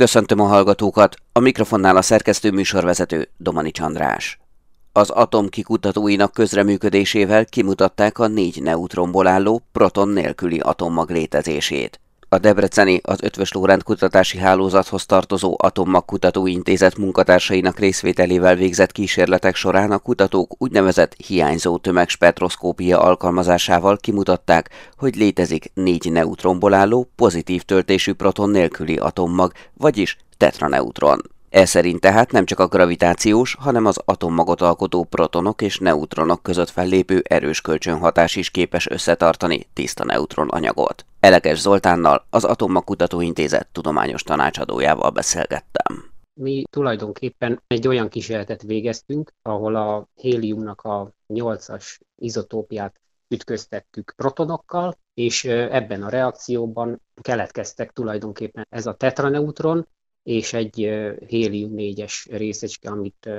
Köszöntöm a hallgatókat, a mikrofonnál a szerkesztő műsorvezető Domani Csandrás. Az atom kikutatóinak közreműködésével kimutatták a négy neutronból álló proton nélküli atommag létezését. A Debreceni, az Ötvös Lórend kutatási hálózathoz tartozó Atommag Intézet munkatársainak részvételével végzett kísérletek során a kutatók úgynevezett hiányzó tömegspektroszkópia alkalmazásával kimutatták, hogy létezik négy neutronból álló pozitív töltésű proton nélküli atommag, vagyis tetraneutron. Ez szerint tehát nem csak a gravitációs, hanem az atommagot alkotó protonok és neutronok között fellépő erős kölcsönhatás is képes összetartani tiszta neutron anyagot. Eleges Zoltánnal, az Atommag Kutatóintézet tudományos tanácsadójával beszélgettem. Mi tulajdonképpen egy olyan kísérletet végeztünk, ahol a héliumnak a 8-as izotópiát ütköztettük protonokkal, és ebben a reakcióban keletkeztek tulajdonképpen ez a tetraneutron, és egy hélium 4-es részecske, amit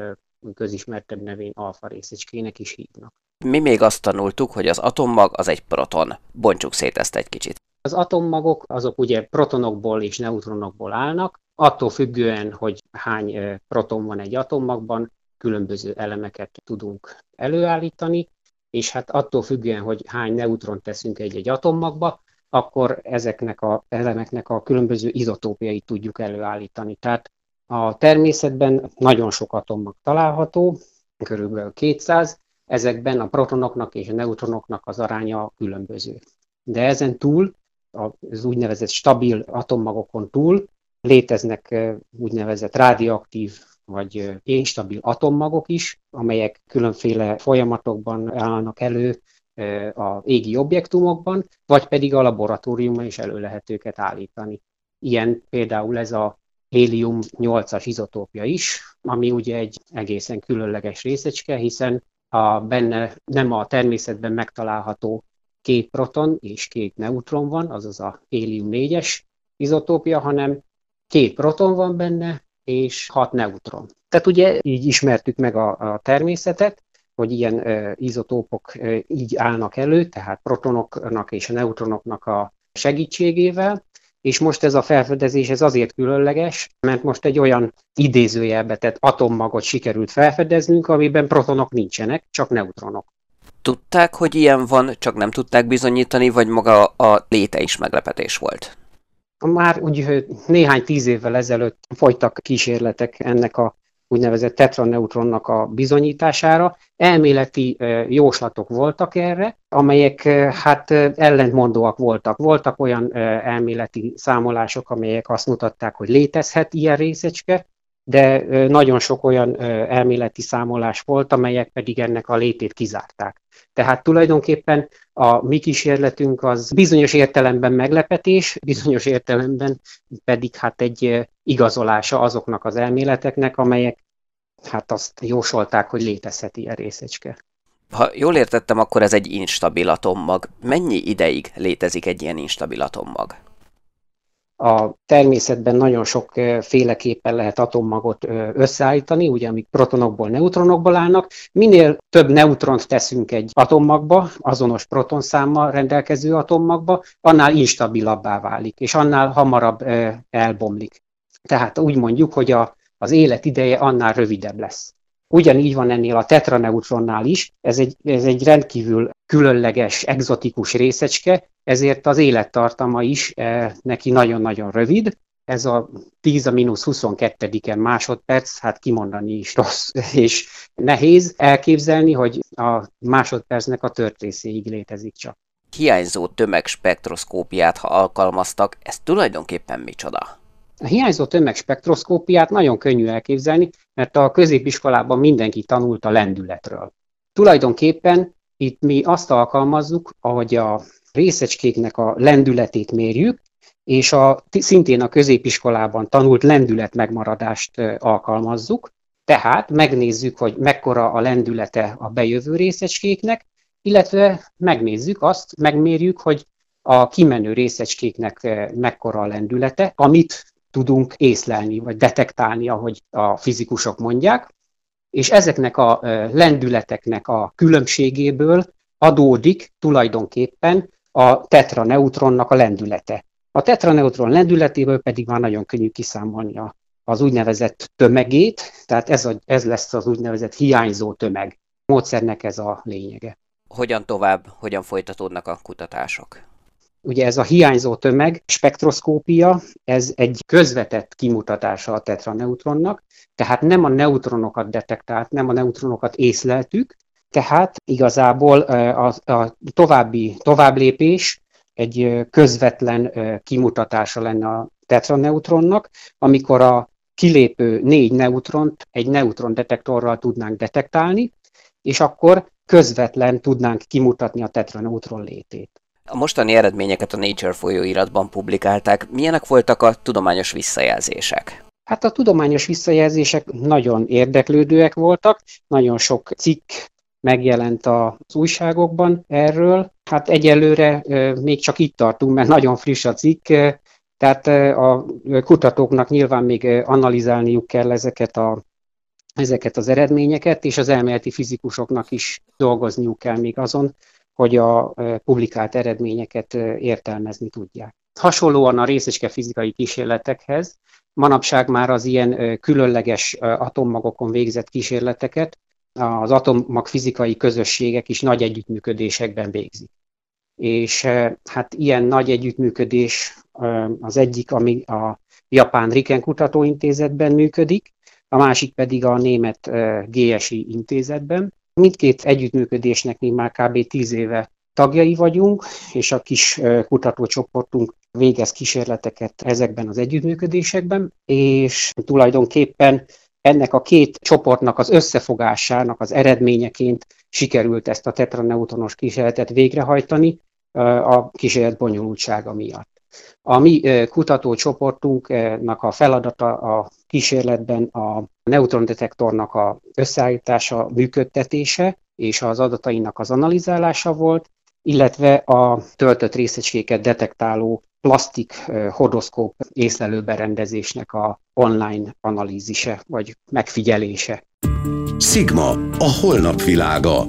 közismertebb nevén alfa részecskének is hívnak. Mi még azt tanultuk, hogy az atommag az egy proton. Bontsuk szét ezt egy kicsit. Az atommagok azok ugye protonokból és neutronokból állnak, attól függően, hogy hány proton van egy atommagban, különböző elemeket tudunk előállítani, és hát attól függően, hogy hány neutron teszünk egy-egy atommagba, akkor ezeknek a elemeknek a különböző izotópiait tudjuk előállítani. Tehát a természetben nagyon sok atommag található, körülbelül 200, ezekben a protonoknak és a neutronoknak az aránya különböző. De ezen túl, az úgynevezett stabil atommagokon túl léteznek úgynevezett radioaktív vagy instabil atommagok is, amelyek különféle folyamatokban állnak elő, a égi objektumokban, vagy pedig a laboratóriumban is elő lehet őket állítani. Ilyen például ez a hélium 8-as izotópja is, ami ugye egy egészen különleges részecske, hiszen a benne nem a természetben megtalálható két proton és két neutron van, azaz a hélium 4-es izotópia, hanem két proton van benne, és hat neutron. Tehát ugye így ismertük meg a, a természetet, hogy ilyen izotópok így állnak elő, tehát protonoknak és neutronoknak a segítségével, és most ez a felfedezés ez azért különleges, mert most egy olyan idézőjelbe tett atommagot sikerült felfedeznünk, amiben protonok nincsenek, csak neutronok. Tudták, hogy ilyen van, csak nem tudták bizonyítani, vagy maga a léte is meglepetés volt? Már úgy néhány tíz évvel ezelőtt folytak kísérletek ennek a úgynevezett tetraneutronnak a bizonyítására. Elméleti jóslatok voltak erre, amelyek hát ellentmondóak voltak. Voltak olyan elméleti számolások, amelyek azt mutatták, hogy létezhet ilyen részecske, de nagyon sok olyan elméleti számolás volt, amelyek pedig ennek a létét kizárták. Tehát tulajdonképpen a mi kísérletünk az bizonyos értelemben meglepetés, bizonyos értelemben pedig hát egy igazolása azoknak az elméleteknek, amelyek hát azt jósolták, hogy létezhet ilyen részecske. Ha jól értettem, akkor ez egy instabil atommag. Mennyi ideig létezik egy ilyen instabil atommag? A természetben nagyon sok féleképpen lehet atommagot összeállítani, ugye amik protonokból, neutronokból állnak. Minél több neutront teszünk egy atommagba, azonos protonszámmal rendelkező atommagba, annál instabilabbá válik, és annál hamarabb elbomlik. Tehát úgy mondjuk, hogy a, az élet ideje annál rövidebb lesz. Ugyanígy van ennél a tetraneutronnál is, ez egy, ez egy rendkívül különleges, egzotikus részecske, ezért az élettartama is e, neki nagyon-nagyon rövid. Ez a 10 a mínusz 22 másodperc, hát kimondani is rossz, és nehéz elképzelni, hogy a másodpercnek a tört részéig létezik csak. Hiányzó tömegspektroszkópiát, ha alkalmaztak, ez tulajdonképpen micsoda? A hiányzó tömegspektroszkópiát nagyon könnyű elképzelni, mert a középiskolában mindenki tanult a lendületről. Tulajdonképpen itt mi azt alkalmazzuk, ahogy a részecskéknek a lendületét mérjük, és a, szintén a középiskolában tanult lendület megmaradást alkalmazzuk, tehát megnézzük, hogy mekkora a lendülete a bejövő részecskéknek, illetve megnézzük azt, megmérjük, hogy a kimenő részecskéknek mekkora a lendülete, amit tudunk észlelni, vagy detektálni, ahogy a fizikusok mondják, és ezeknek a lendületeknek a különbségéből adódik tulajdonképpen a tetraneutronnak a lendülete. A tetraneutron lendületéből pedig már nagyon könnyű kiszámolni az úgynevezett tömegét, tehát ez, a, ez lesz az úgynevezett hiányzó tömeg. A módszernek ez a lényege. Hogyan tovább, hogyan folytatódnak a kutatások? Ugye ez a hiányzó tömeg spektroszkópia, ez egy közvetett kimutatása a tetraneutronnak, tehát nem a neutronokat detektált, nem a neutronokat észleltük, tehát igazából a, a további továbblépés egy közvetlen kimutatása lenne a tetraneutronnak, amikor a kilépő négy neutront egy neutron detektorral tudnánk detektálni, és akkor közvetlen tudnánk kimutatni a tetraneutron létét. A mostani eredményeket a Nature folyóiratban publikálták. Milyenek voltak a tudományos visszajelzések? Hát a tudományos visszajelzések nagyon érdeklődőek voltak, nagyon sok cikk megjelent az újságokban erről. Hát egyelőre még csak itt tartunk, mert nagyon friss a cikk, tehát a kutatóknak nyilván még analizálniuk kell ezeket, a, ezeket az eredményeket, és az elméleti fizikusoknak is dolgozniuk kell még azon, hogy a publikált eredményeket értelmezni tudják. Hasonlóan a részecske fizikai kísérletekhez, manapság már az ilyen különleges atommagokon végzett kísérleteket az atommag fizikai közösségek is nagy együttműködésekben végzik. És hát ilyen nagy együttműködés az egyik, ami a Japán Riken Kutatóintézetben működik, a másik pedig a német GSI intézetben. Mindkét együttműködésnek mi már kb. 10 éve tagjai vagyunk, és a kis kutatócsoportunk végez kísérleteket ezekben az együttműködésekben, és tulajdonképpen ennek a két csoportnak az összefogásának az eredményeként sikerült ezt a tetraneutronos kísérletet végrehajtani a kísérlet bonyolultsága miatt. A mi kutatócsoportunknak a feladata a kísérletben a neutrondetektornak a összeállítása, működtetése és az adatainak az analizálása volt, illetve a töltött részecskéket detektáló plastik horoszkóp észlelőberendezésnek a online analízise vagy megfigyelése. Sigma, a holnap világa.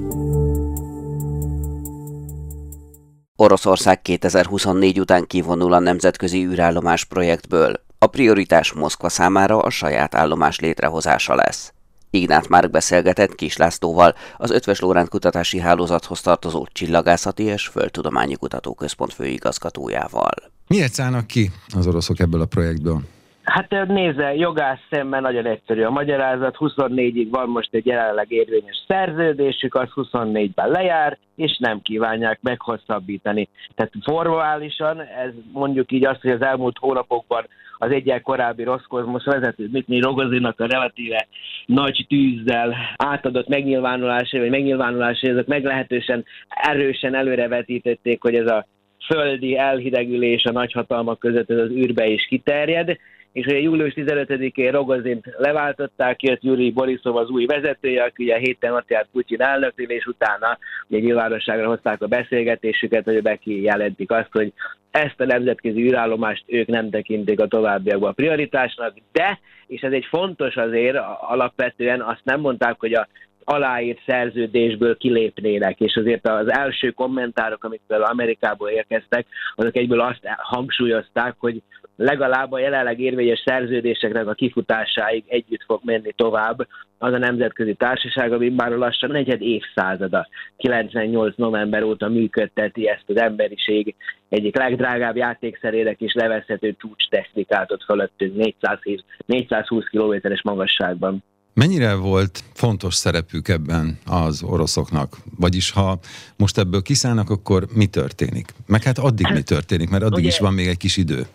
Oroszország 2024 után kivonul a nemzetközi űrállomás projektből. A prioritás Moszkva számára a saját állomás létrehozása lesz. Ignát már beszélgetett Kis Lászlóval, az Ötves Lóránt Kutatási Hálózathoz tartozó Csillagászati és Földtudományi Kutatóközpont főigazgatójával. Miért szállnak ki az oroszok ebből a projektből? Hát nézze, jogász szemben nagyon egyszerű a magyarázat, 24-ig van most egy jelenleg érvényes szerződésük, az 24-ben lejár, és nem kívánják meghosszabbítani. Tehát formálisan ez mondjuk így azt, hogy az elmúlt hónapokban az egyel korábbi Roszkozmosz vezető Dmitri Rogozinak a relatíve nagy tűzzel átadott megnyilvánulásai, vagy megnyilvánulásai, ezek meglehetősen erősen előrevetítették, hogy ez a földi elhidegülés a nagyhatalmak között ez az űrbe is kiterjed, és ugye július 15-én Rogozint leváltották, jött Yuri Borisov az új vezetője, aki ugye héten ott járt Putyin elnöknél, és utána ugye nyilvánosságra hozták a beszélgetésüket, hogy beki jelentik azt, hogy ezt a nemzetközi űrállomást ők nem tekintik a továbbiakban a prioritásnak, de, és ez egy fontos azért, alapvetően azt nem mondták, hogy a aláírt szerződésből kilépnének, és azért az első kommentárok, amik például Amerikából érkeztek, azok egyből azt hangsúlyozták, hogy legalább a jelenleg érvényes szerződéseknek a kifutásáig együtt fog menni tovább az a nemzetközi társaság, ami már lassan negyed évszázada, 98 november óta működteti ezt az emberiség egyik legdrágább játékszerének is levezhető csúcs technikát ott fölöttünk 420, 420 kilométeres magasságban. Mennyire volt fontos szerepük ebben az oroszoknak? Vagyis ha most ebből kiszállnak, akkor mi történik? Meg hát addig mi történik, mert addig Ugye, is van még egy kis idő.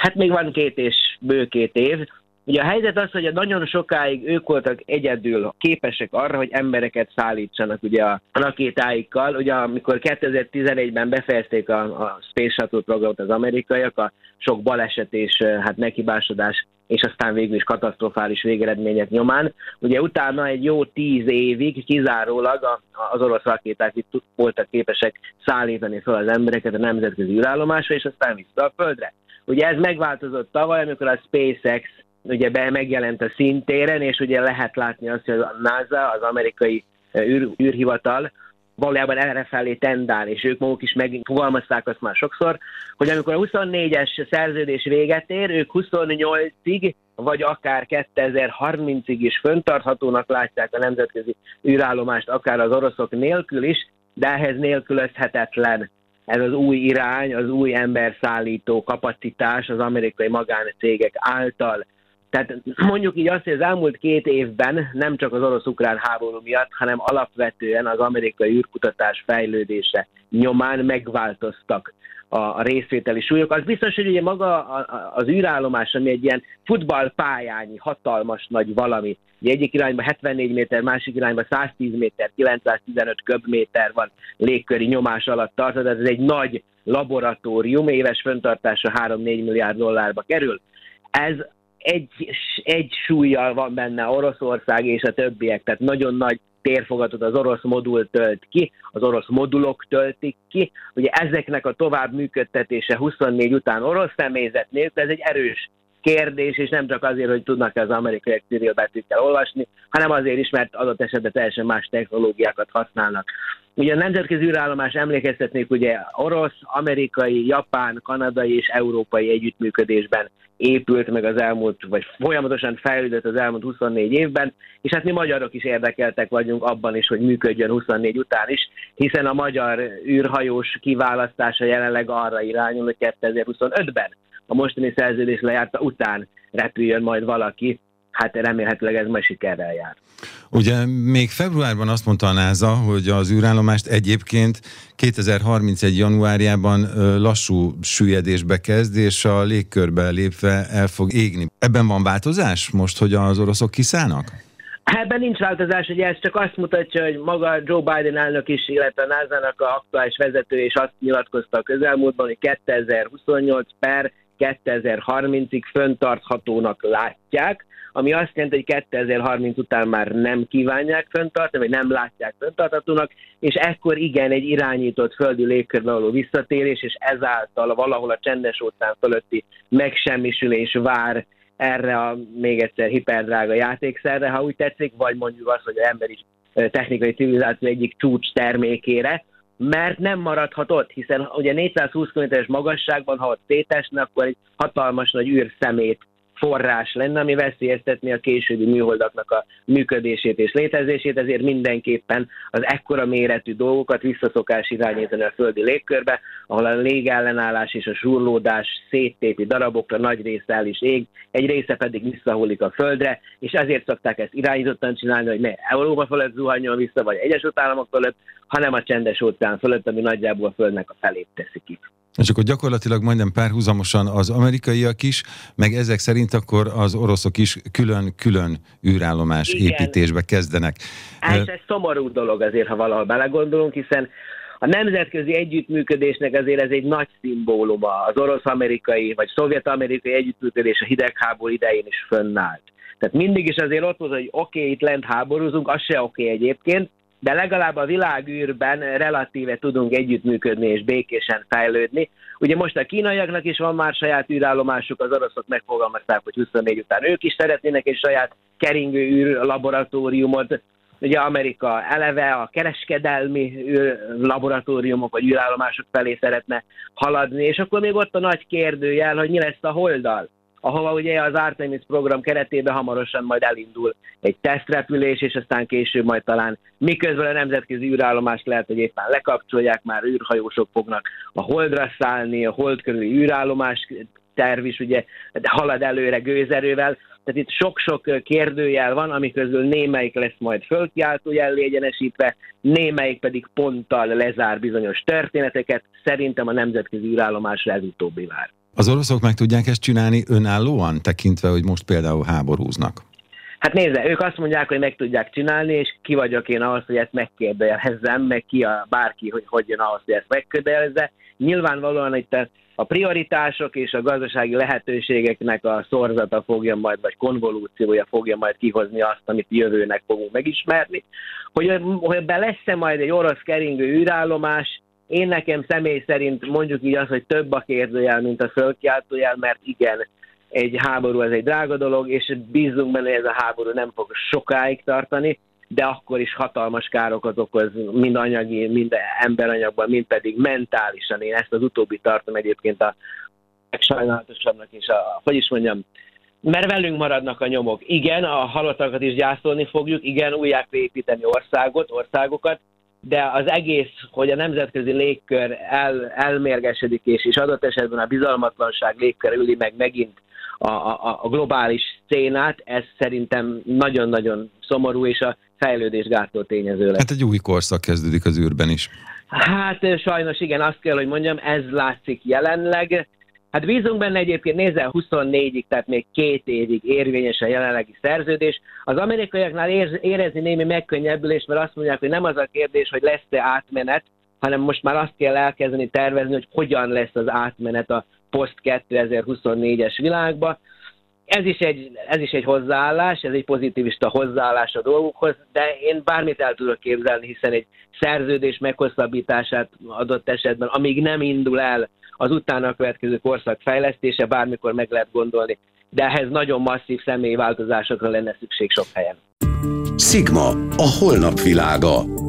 Hát még van két és bő két év. Ugye a helyzet az, hogy nagyon sokáig ők voltak egyedül képesek arra, hogy embereket szállítsanak ugye a rakétáikkal. Ugye amikor 2011-ben befejezték a, a Space Shuttle programot az amerikaiak, a sok baleset és hát nekibásodás és aztán végül is katasztrofális végeredmények nyomán. Ugye utána egy jó tíz évig kizárólag az orosz rakéták itt voltak képesek szállítani fel az embereket a nemzetközi űrállomásra, és aztán vissza a Földre. Ugye ez megváltozott tavaly, amikor a SpaceX ugye be megjelent a szintéren, és ugye lehet látni azt, hogy a NASA, az amerikai űr, űrhivatal valójában errefelé tendál, és ők maguk is megfogalmazták azt már sokszor, hogy amikor a 24-es szerződés véget ér, ők 28-ig, vagy akár 2030-ig is föntarthatónak látják a nemzetközi űrállomást, akár az oroszok nélkül is, de ehhez nélkülözhetetlen ez az új irány, az új emberszállító kapacitás az amerikai magáncégek által. Tehát mondjuk így azt, hogy az elmúlt két évben nem csak az orosz-ukrán háború miatt, hanem alapvetően az amerikai űrkutatás fejlődése nyomán megváltoztak a, részvételi súlyok. Az biztos, hogy ugye maga az űrállomás, ami egy ilyen futballpályányi, hatalmas nagy valami, ugye egyik irányba 74 méter, másik irányba 110 méter, 915 köbméter van légköri nyomás alatt tartod, ez egy nagy laboratórium, éves föntartása 3-4 milliárd dollárba kerül. Ez egy, egy súlyjal van benne Oroszország és a többiek, tehát nagyon nagy térfogatot az orosz modul tölt ki, az orosz modulok töltik ki. Ugye ezeknek a tovább működtetése 24 után orosz személyzet nélkül, ez egy erős kérdés, és nem csak azért, hogy tudnak az amerikai betűkkel olvasni, hanem azért is, mert adott esetben teljesen más technológiákat használnak. Ugye a nemzetközi űrállomás emlékeztetnék, ugye orosz, amerikai, japán, kanadai és európai együttműködésben épült meg az elmúlt, vagy folyamatosan fejlődött az elmúlt 24 évben, és hát mi magyarok is érdekeltek vagyunk abban is, hogy működjön 24 után is, hiszen a magyar űrhajós kiválasztása jelenleg arra irányul, hogy 2025-ben a mostani szerződés lejárta után repüljön majd valaki, hát remélhetőleg ez majd sikerrel jár. Ugye még februárban azt mondta a NASA, hogy az űrállomást egyébként 2031. januárjában lassú süllyedésbe kezd, és a légkörbe lépve el fog égni. Ebben van változás most, hogy az oroszok kiszállnak? Ebben nincs változás, hogy ez csak azt mutatja, hogy maga Joe Biden elnök is, illetve a NASA-nak a aktuális vezető, és azt nyilatkozta a közelmúltban, hogy 2028 per 2030-ig föntarthatónak látják, ami azt jelenti, hogy 2030 után már nem kívánják föntartani, vagy nem látják föntarthatónak, és ekkor igen, egy irányított földi légkörbe való visszatérés, és ezáltal valahol a csendes óceán fölötti megsemmisülés vár erre a még egyszer hiperdrága játékszerre, ha úgy tetszik, vagy mondjuk az, hogy az emberi technikai civilizáció egyik csúcs termékére, mert nem maradhat ott, hiszen ugye 420 km-es magasságban, ha ott szétesne, akkor egy hatalmas nagy űrszemét forrás lenne, ami veszélyeztetni a későbbi műholdaknak a működését és létezését, ezért mindenképpen az ekkora méretű dolgokat visszaszokás irányítani a földi légkörbe, ahol a légellenállás és a zsurlódás széttépi darabokra nagy része el is ég, egy része pedig visszahullik a földre, és ezért szokták ezt irányítottan csinálni, hogy ne Európa fölött zuhanjon vissza, vagy Egyesült Államok fölött, hanem a csendes óceán fölött, ami nagyjából a földnek a felét teszi ki. És akkor gyakorlatilag majdnem párhuzamosan az amerikaiak is, meg ezek szerint akkor az oroszok is külön-külön űrállomás Igen. építésbe kezdenek. Ez egy szomorú dolog azért, ha valahol belegondolunk, hiszen a nemzetközi együttműködésnek azért ez egy nagy szimbóluma. Az orosz-amerikai vagy szovjet-amerikai együttműködés a hidegháború idején is fönnállt. Tehát mindig is azért ott volt, hogy oké, okay, itt lent háborúzunk, az se oké okay egyébként, de legalább a világűrben relatíve tudunk együttműködni és békésen fejlődni. Ugye most a kínaiaknak is van már saját űrállomásuk, az oroszok megfogalmazták, hogy 24 után ők is szeretnének egy saját keringő űr laboratóriumot. Ugye Amerika eleve a kereskedelmi laboratóriumok vagy űrállomások felé szeretne haladni, és akkor még ott a nagy kérdőjel, hogy mi lesz a holdal ahova ugye az Artemis program keretében hamarosan majd elindul egy tesztrepülés, és aztán később majd talán miközben a nemzetközi űrállomást lehet, hogy éppen lekapcsolják, már űrhajósok fognak a holdra szállni, a hold körüli űrállomás terv is ugye halad előre gőzerővel, tehát itt sok-sok kérdőjel van, ami közül némelyik lesz majd fölkiáltó jellé egyenesítve, némelyik pedig ponttal lezár bizonyos történeteket. Szerintem a nemzetközi űrállomásra ez utóbbi vár. Az oroszok meg tudják ezt csinálni önállóan, tekintve, hogy most például háborúznak? Hát nézze, ők azt mondják, hogy meg tudják csinálni, és ki vagyok én ahhoz, hogy ezt megkérdőjelezzem, meg ki a bárki, hogy hogy jön ahhoz, hogy ezt megkérdőjelezze. Nyilvánvalóan itt a prioritások és a gazdasági lehetőségeknek a szorzata fogja majd, vagy konvolúciója fogja majd kihozni azt, amit jövőnek fogunk megismerni. Hogy, hogy be lesz-e majd egy orosz keringő űrállomás, én nekem személy szerint mondjuk így az, hogy több a kérdőjel, mint a fölkiáltójel, mert igen, egy háború ez egy drága dolog, és bízunk benne, hogy ez a háború nem fog sokáig tartani. de akkor is hatalmas károkat okoz, mind anyagi, mind emberanyagban, mind pedig mentálisan. Én ezt az utóbbi tartom egyébként a legsajnálatosabbnak, és a, hogy is mondjam, mert velünk maradnak a nyomok. Igen, a halottakat is gyászolni fogjuk, igen, újjá építeni országot, országokat, de az egész, hogy a nemzetközi légkör el, elmérgesedik, és, és adott esetben a bizalmatlanság légkör üli meg megint a, a, a globális szénát, ez szerintem nagyon-nagyon szomorú, és a fejlődés gátoló tényező lesz. Hát egy új korszak kezdődik az űrben is. Hát sajnos igen, azt kell, hogy mondjam, ez látszik jelenleg. Hát bízunk benne egyébként, nézzel 24-ig, tehát még két évig érvényes a jelenlegi szerződés. Az amerikaiaknál érezni némi megkönnyebbülést, mert azt mondják, hogy nem az a kérdés, hogy lesz-e átmenet, hanem most már azt kell elkezdeni tervezni, hogy hogyan lesz az átmenet a post 2024-es világba. Ez is, egy, ez is egy hozzáállás, ez egy pozitivista hozzáállás a dolgokhoz, de én bármit el tudok képzelni, hiszen egy szerződés meghosszabbítását adott esetben, amíg nem indul el az utána következő korszak fejlesztése, bármikor meg lehet gondolni. De ehhez nagyon masszív személyi változásokra lenne szükség sok helyen. Sigma, a holnap világa.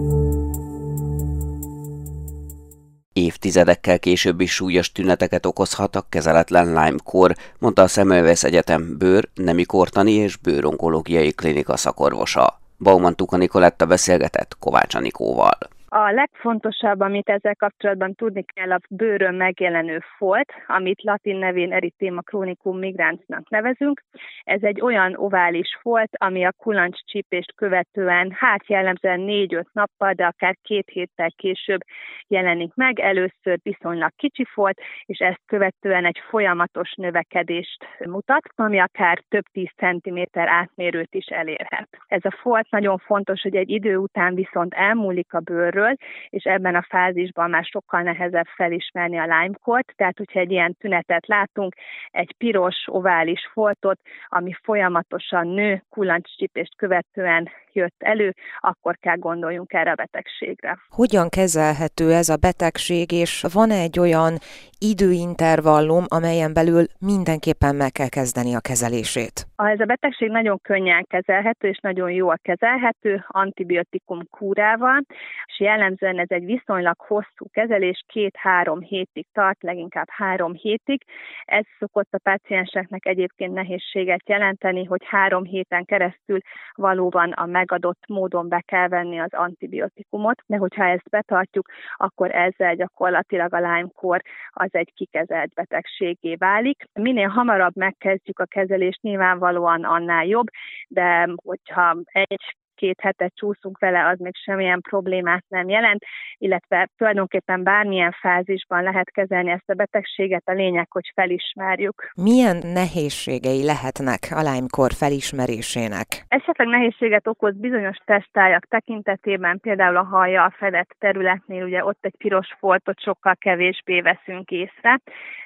Évtizedekkel később is súlyos tüneteket okozhat a kezeletlen Lyme-kór, mondta a Szemmelweis Egyetem bőr, nemi kortani és bőronkológiai klinika szakorvosa. Bauman Tuka Nikoletta beszélgetett Kovács Anikóval. A legfontosabb, amit ezzel kapcsolatban tudni kell, a bőrön megjelenő folt, amit latin nevén erythema chronicum migránsnak nevezünk. Ez egy olyan ovális folt, ami a kulancscsípést követően, hát jellemzően 4-5 nappal, de akár két héttel később jelenik meg. Először viszonylag kicsi folt, és ezt követően egy folyamatos növekedést mutat, ami akár több 10 cm átmérőt is elérhet. Ez a folt nagyon fontos, hogy egy idő után viszont elmúlik a bőr bőrről, és ebben a fázisban már sokkal nehezebb felismerni a Lyme-kort, tehát hogyha egy ilyen tünetet látunk, egy piros, ovális foltot, ami folyamatosan nő, kullancscsípést követően jött elő, akkor kell gondoljunk erre a betegségre. Hogyan kezelhető ez a betegség, és van-e egy olyan időintervallum, amelyen belül mindenképpen meg kell kezdeni a kezelését? Ez a betegség nagyon könnyen kezelhető, és nagyon jól kezelhető antibiotikum kúrával, és jellemzően ez egy viszonylag hosszú kezelés, két-három hétig tart, leginkább három hétig. Ez szokott a pácienseknek egyébként nehézséget jelenteni, hogy három héten keresztül valóban a megadott módon be kell venni az antibiotikumot, de hogyha ezt betartjuk, akkor ezzel gyakorlatilag a Lyme-kor az egy kikezelt betegségé válik. Minél hamarabb megkezdjük a kezelést, nyilvánvalóan annál jobb, de hogyha egy két hetet csúszunk vele, az még semmilyen problémát nem jelent, illetve tulajdonképpen bármilyen fázisban lehet kezelni ezt a betegséget, a lényeg, hogy felismerjük. Milyen nehézségei lehetnek a Lyme-kor felismerésének? Esetleg nehézséget okoz bizonyos tesztájak tekintetében, például a haja a fedett területnél, ugye ott egy piros foltot sokkal kevésbé veszünk észre,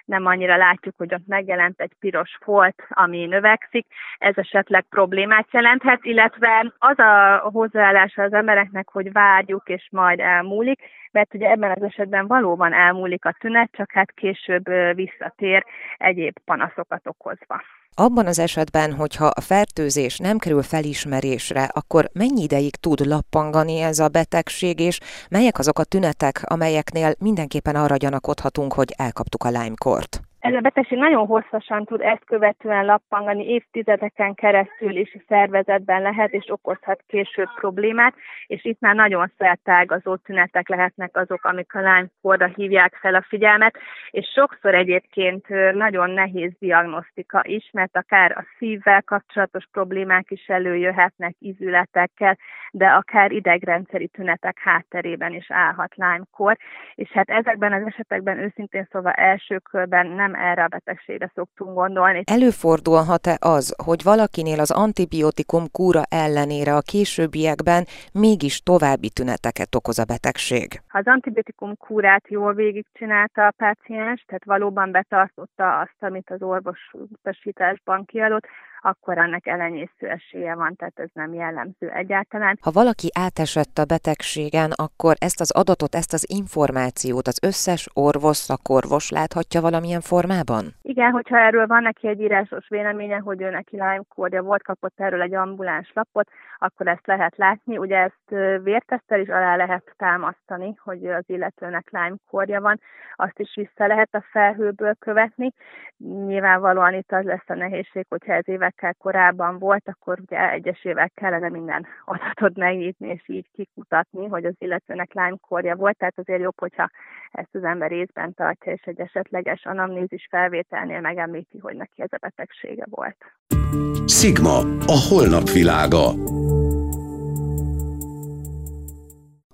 nem annyira látjuk, hogy ott megjelent egy piros folt, ami növekszik, ez esetleg problémát jelenthet, illetve az a hozzáállása az embereknek, hogy várjuk és majd elmúlik, mert ugye ebben az esetben valóban elmúlik a tünet, csak hát később visszatér egyéb panaszokat okozva. Abban az esetben, hogyha a fertőzés nem kerül felismerésre, akkor mennyi ideig tud lappangani ez a betegség, és melyek azok a tünetek, amelyeknél mindenképpen arra gyanakodhatunk, hogy elkaptuk a Lyme-kort? Ez a betegség nagyon hosszasan tud ezt követően lappangani, évtizedeken keresztül is szervezetben lehet, és okozhat később problémát, és itt már nagyon szertágazó tünetek lehetnek azok, amik a lánykorra hívják fel a figyelmet, és sokszor egyébként nagyon nehéz diagnosztika is, mert akár a szívvel kapcsolatos problémák is előjöhetnek ízületekkel, de akár idegrendszeri tünetek hátterében is állhat lánykor, és hát ezekben az esetekben őszintén szóval első körben nem erre a betegségre szoktunk gondolni. Előfordulhat-e az, hogy valakinél az antibiotikum kúra ellenére a későbbiekben mégis további tüneteket okoz a betegség? Ha az antibiotikum kúrát jól végigcsinálta a páciens, tehát valóban betartotta azt, amit az orvos utasításban kiadott, akkor ennek elenyésző esélye van, tehát ez nem jellemző egyáltalán. Ha valaki átesett a betegségen, akkor ezt az adatot, ezt az információt az összes orvos, szakorvos láthatja valamilyen formában? Igen, hogyha erről van neki egy írásos véleménye, hogy ő neki Lyme volt, kapott erről egy ambuláns lapot, akkor ezt lehet látni. Ugye ezt vértesztel is alá lehet támasztani, hogy az illetőnek Lyme van, azt is vissza lehet a felhőből követni. Nyilvánvalóan itt az lesz a nehézség, hogyha ez évekkel korábban volt, akkor ugye egyes évek kellene minden adatot megnyitni, és így kikutatni, hogy az illetőnek Lyme volt, tehát azért jobb, hogyha ezt az ember észben tartja, és egy esetleges anamnézis felvételnél megemlíti, hogy neki ez a betegsége volt. Sigma, a holnap világa.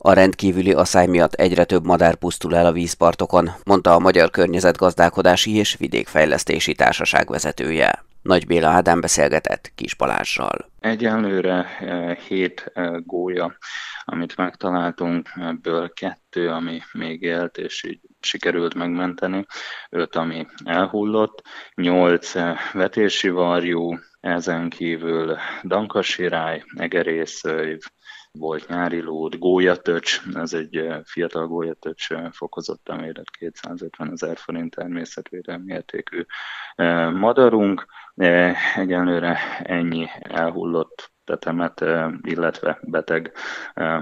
A rendkívüli asszály miatt egyre több madár pusztul el a vízpartokon, mondta a Magyar Környezetgazdálkodási és Vidékfejlesztési Társaság vezetője. Nagy Béla Ádám beszélgetett Kis Balázsral. Egyelőre eh, hét eh, gólya, amit megtaláltunk, ebből kettő, ami még élt, és így sikerült megmenteni, öt, ami elhullott, nyolc eh, vetési varjú, ezen kívül Dankasirály, Egerészőjv, volt nyári lód, gólyatöcs, ez egy fiatal gólyatöcs fokozottan méret 250 ezer forint természetvédelmi értékű madarunk. Egyenlőre ennyi elhullott tetemet, illetve beteg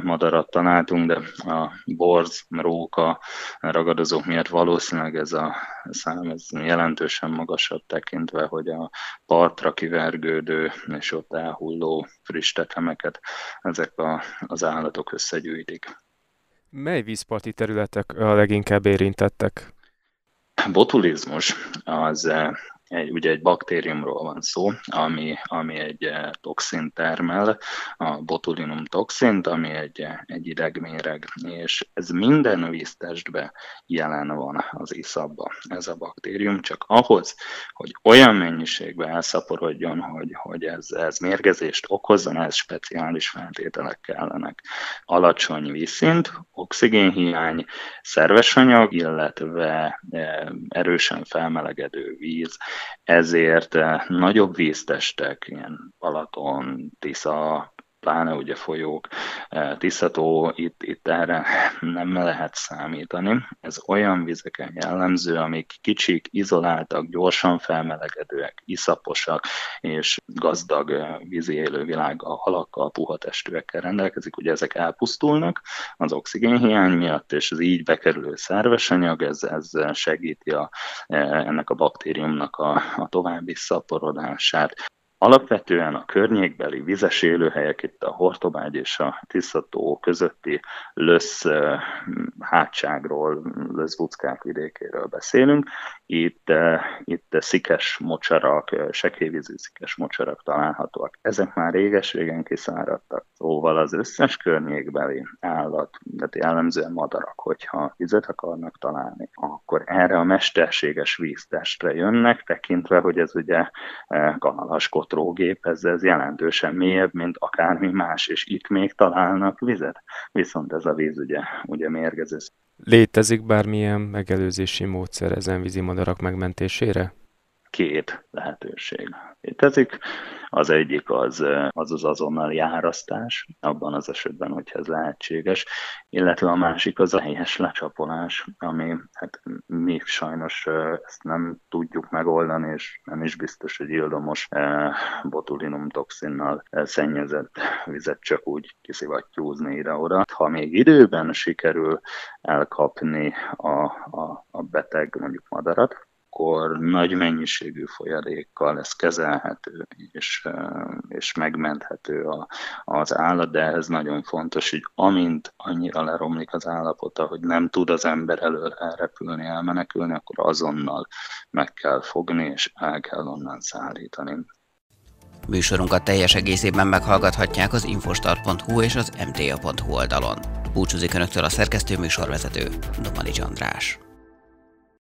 madarat találtunk, de a borz, róka, ragadozók miatt valószínűleg ez a szám ez jelentősen magasabb tekintve, hogy a partra kivergődő és ott elhulló friss tetemeket ezek a, az állatok összegyűjtik. Mely vízparti területek a leginkább érintettek? Botulizmus az egy, ugye egy baktériumról van szó, ami, ami egy eh, toxin termel, a botulinum toxint, ami egy, eh, egy idegméreg, és ez minden víztestben jelen van az iszabba, ez a baktérium, csak ahhoz, hogy olyan mennyiségben elszaporodjon, hogy, hogy ez, ez mérgezést okozzon, ez speciális feltételek kellenek. Alacsony vízszint, oxigénhiány, szerves anyag, illetve eh, erősen felmelegedő víz, ezért eh, nagyobb víztestek, ilyen Balaton, Tisza, pláne ugye folyók, eh, Tiszató, itt, itt erre nem lehet számítani. Ez olyan vizeken jellemző, amik kicsik, izoláltak, gyorsan felmelegedőek, iszaposak, és gazdag eh, vízi élővilággal, halakkal, puha testűekkel rendelkezik. Ugye ezek elpusztulnak az oxigénhiány miatt, és az így bekerülő szerves anyag, ez, ez segíti a, eh, ennek a baktériumnak a, a további szaporodását. Alapvetően a környékbeli vizes élőhelyek, itt a Hortobágy és a Tiszató közötti lösz hátságról, löszbuckák vidékéről beszélünk. Itt, itt szikes mocsarak, sekélyvízű szikes mocsarak találhatóak. Ezek már réges-régen kiszáradtak. Szóval az összes környékbeli állat, tehát jellemzően madarak, hogyha vizet akarnak találni, akkor erre a mesterséges víztestre jönnek, tekintve, hogy ez ugye kanalas fotrógép, ez, ez jelentősen mélyebb, mint akármi más, és itt még találnak vizet. Viszont ez a víz ugye, ugye mérgező. Létezik bármilyen megelőzési módszer ezen vízimadarak megmentésére? Két lehetőség létezik. Az egyik az az, az azonnal járasztás, abban az esetben, hogyha ez lehetséges, illetve a másik az a helyes lecsapolás, ami hát mi sajnos ezt nem tudjuk megoldani, és nem is biztos, hogy ildomos botulinum toxinnal szennyezett vizet csak úgy kiszivattyúzni ide-oda. Ha még időben sikerül elkapni a, a, a beteg mondjuk madarat, akkor nagy mennyiségű folyadékkal lesz kezelhető és, és megmenthető a, az állat, de ez nagyon fontos, hogy amint annyira leromlik az állapota, hogy nem tud az ember elől elrepülni, elmenekülni, akkor azonnal meg kell fogni, és el kell onnan szállítani. Műsorunkat teljes egészében meghallgathatják az infostar.hu és az mta.hu oldalon. Búcsúzik Önöktől a szerkesztő műsorvezető, Domani András.